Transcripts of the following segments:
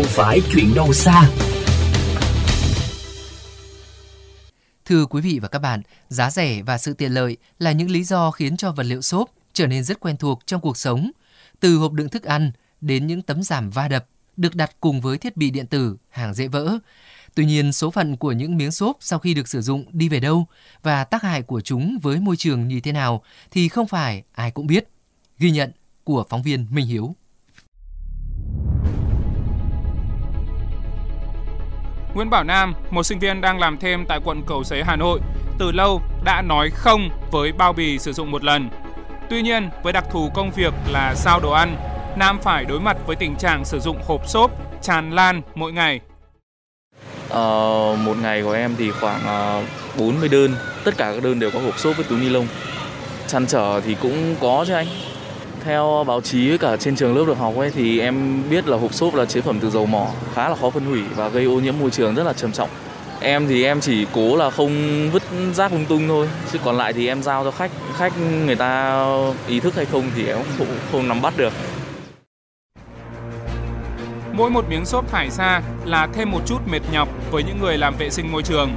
không phải chuyện đâu xa. Thưa quý vị và các bạn, giá rẻ và sự tiện lợi là những lý do khiến cho vật liệu xốp trở nên rất quen thuộc trong cuộc sống. Từ hộp đựng thức ăn đến những tấm giảm va đập được đặt cùng với thiết bị điện tử, hàng dễ vỡ. Tuy nhiên, số phận của những miếng xốp sau khi được sử dụng đi về đâu và tác hại của chúng với môi trường như thế nào thì không phải ai cũng biết. Ghi nhận của phóng viên Minh Hiếu. Nguyễn Bảo Nam, một sinh viên đang làm thêm tại quận Cầu Giấy, Hà Nội, từ lâu đã nói không với bao bì sử dụng một lần. Tuy nhiên, với đặc thù công việc là giao đồ ăn, Nam phải đối mặt với tình trạng sử dụng hộp xốp tràn lan mỗi ngày. Ờ, một ngày của em thì khoảng ờ, 40 đơn, tất cả các đơn đều có hộp xốp với túi ni lông. Chăn trở thì cũng có chứ anh. Theo báo chí với cả trên trường lớp được học ấy thì em biết là hộp xốp là chế phẩm từ dầu mỏ, khá là khó phân hủy và gây ô nhiễm môi trường rất là trầm trọng. Em thì em chỉ cố là không vứt rác lung tung thôi, chứ còn lại thì em giao cho khách. Khách người ta ý thức hay không thì em cũng không nắm bắt được. Mỗi một miếng xốp thải ra là thêm một chút mệt nhọc với những người làm vệ sinh môi trường.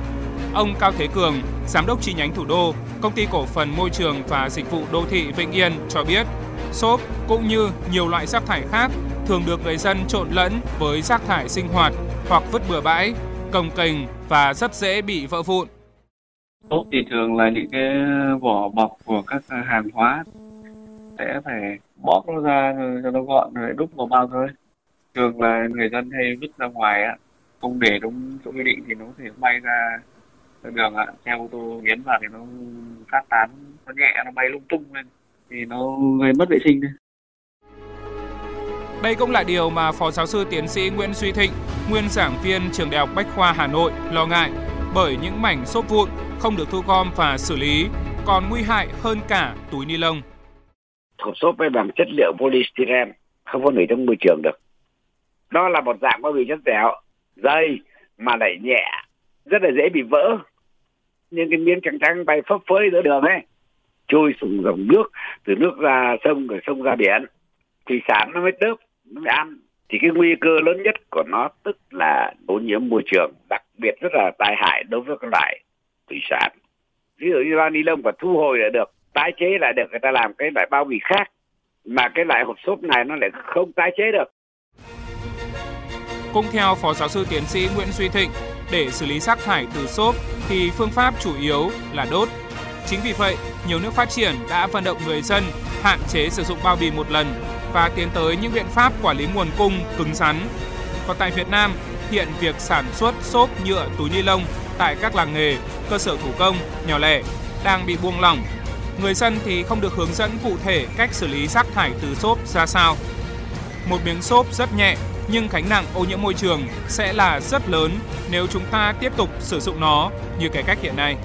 Ông Cao Thế Cường, giám đốc chi nhánh thủ đô, công ty cổ phần môi trường và dịch vụ đô thị Vĩnh Yên cho biết, xốp cũng như nhiều loại rác thải khác thường được người dân trộn lẫn với rác thải sinh hoạt hoặc vứt bừa bãi, cồng kềnh và rất dễ bị vỡ vụn. Xốp thì thường là những cái vỏ bọc của các hàng hóa sẽ phải bóc nó ra cho nó gọn rồi đúc vào bao thôi. Thường là người dân hay vứt ra ngoài á, không để đúng chỗ quy định thì nó có thể bay ra đường ạ, xe ô tô nghiến vào thì nó phát tán, nó nhẹ, nó bay lung tung lên thì nó gây mất vệ sinh thôi. Đây cũng là điều mà Phó Giáo sư Tiến sĩ Nguyễn Duy Thịnh, nguyên giảng viên trường Đại học Bách khoa Hà Nội lo ngại bởi những mảnh xốp vụn không được thu gom và xử lý còn nguy hại hơn cả túi ni lông. Hộp xốp với bằng chất liệu polystyrene không phân hủy trong môi trường được. Nó là một dạng bao bì chất dẻo, dày mà lại nhẹ, rất là dễ bị vỡ. Nhưng cái miếng trắng trắng bay phấp phới giữa đường ấy, trôi xuống dòng nước, từ nước ra sông rồi sông ra biển, thủy sản nó mới tớp, nó mới ăn. Thì cái nguy cơ lớn nhất của nó tức là ô nhiễm môi trường, đặc biệt rất là tai hại đối với các loại thủy sản. Ví dụ như bao ni lông và thu hồi là được, tái chế là được người ta làm cái loại bao bì khác mà cái loại hộp xốp này nó lại không tái chế được. Cũng theo Phó Giáo sư Tiến sĩ Nguyễn Duy Thịnh, để xử lý rác thải từ xốp thì phương pháp chủ yếu là đốt. Chính vì vậy, nhiều nước phát triển đã vận động người dân hạn chế sử dụng bao bì một lần và tiến tới những biện pháp quản lý nguồn cung cứng rắn. Còn tại Việt Nam, hiện việc sản xuất xốp nhựa túi ni lông tại các làng nghề, cơ sở thủ công, nhỏ lẻ đang bị buông lỏng. Người dân thì không được hướng dẫn cụ thể cách xử lý rác thải từ xốp ra sao. Một miếng xốp rất nhẹ nhưng gánh nặng ô nhiễm môi trường sẽ là rất lớn nếu chúng ta tiếp tục sử dụng nó như cái cách hiện nay.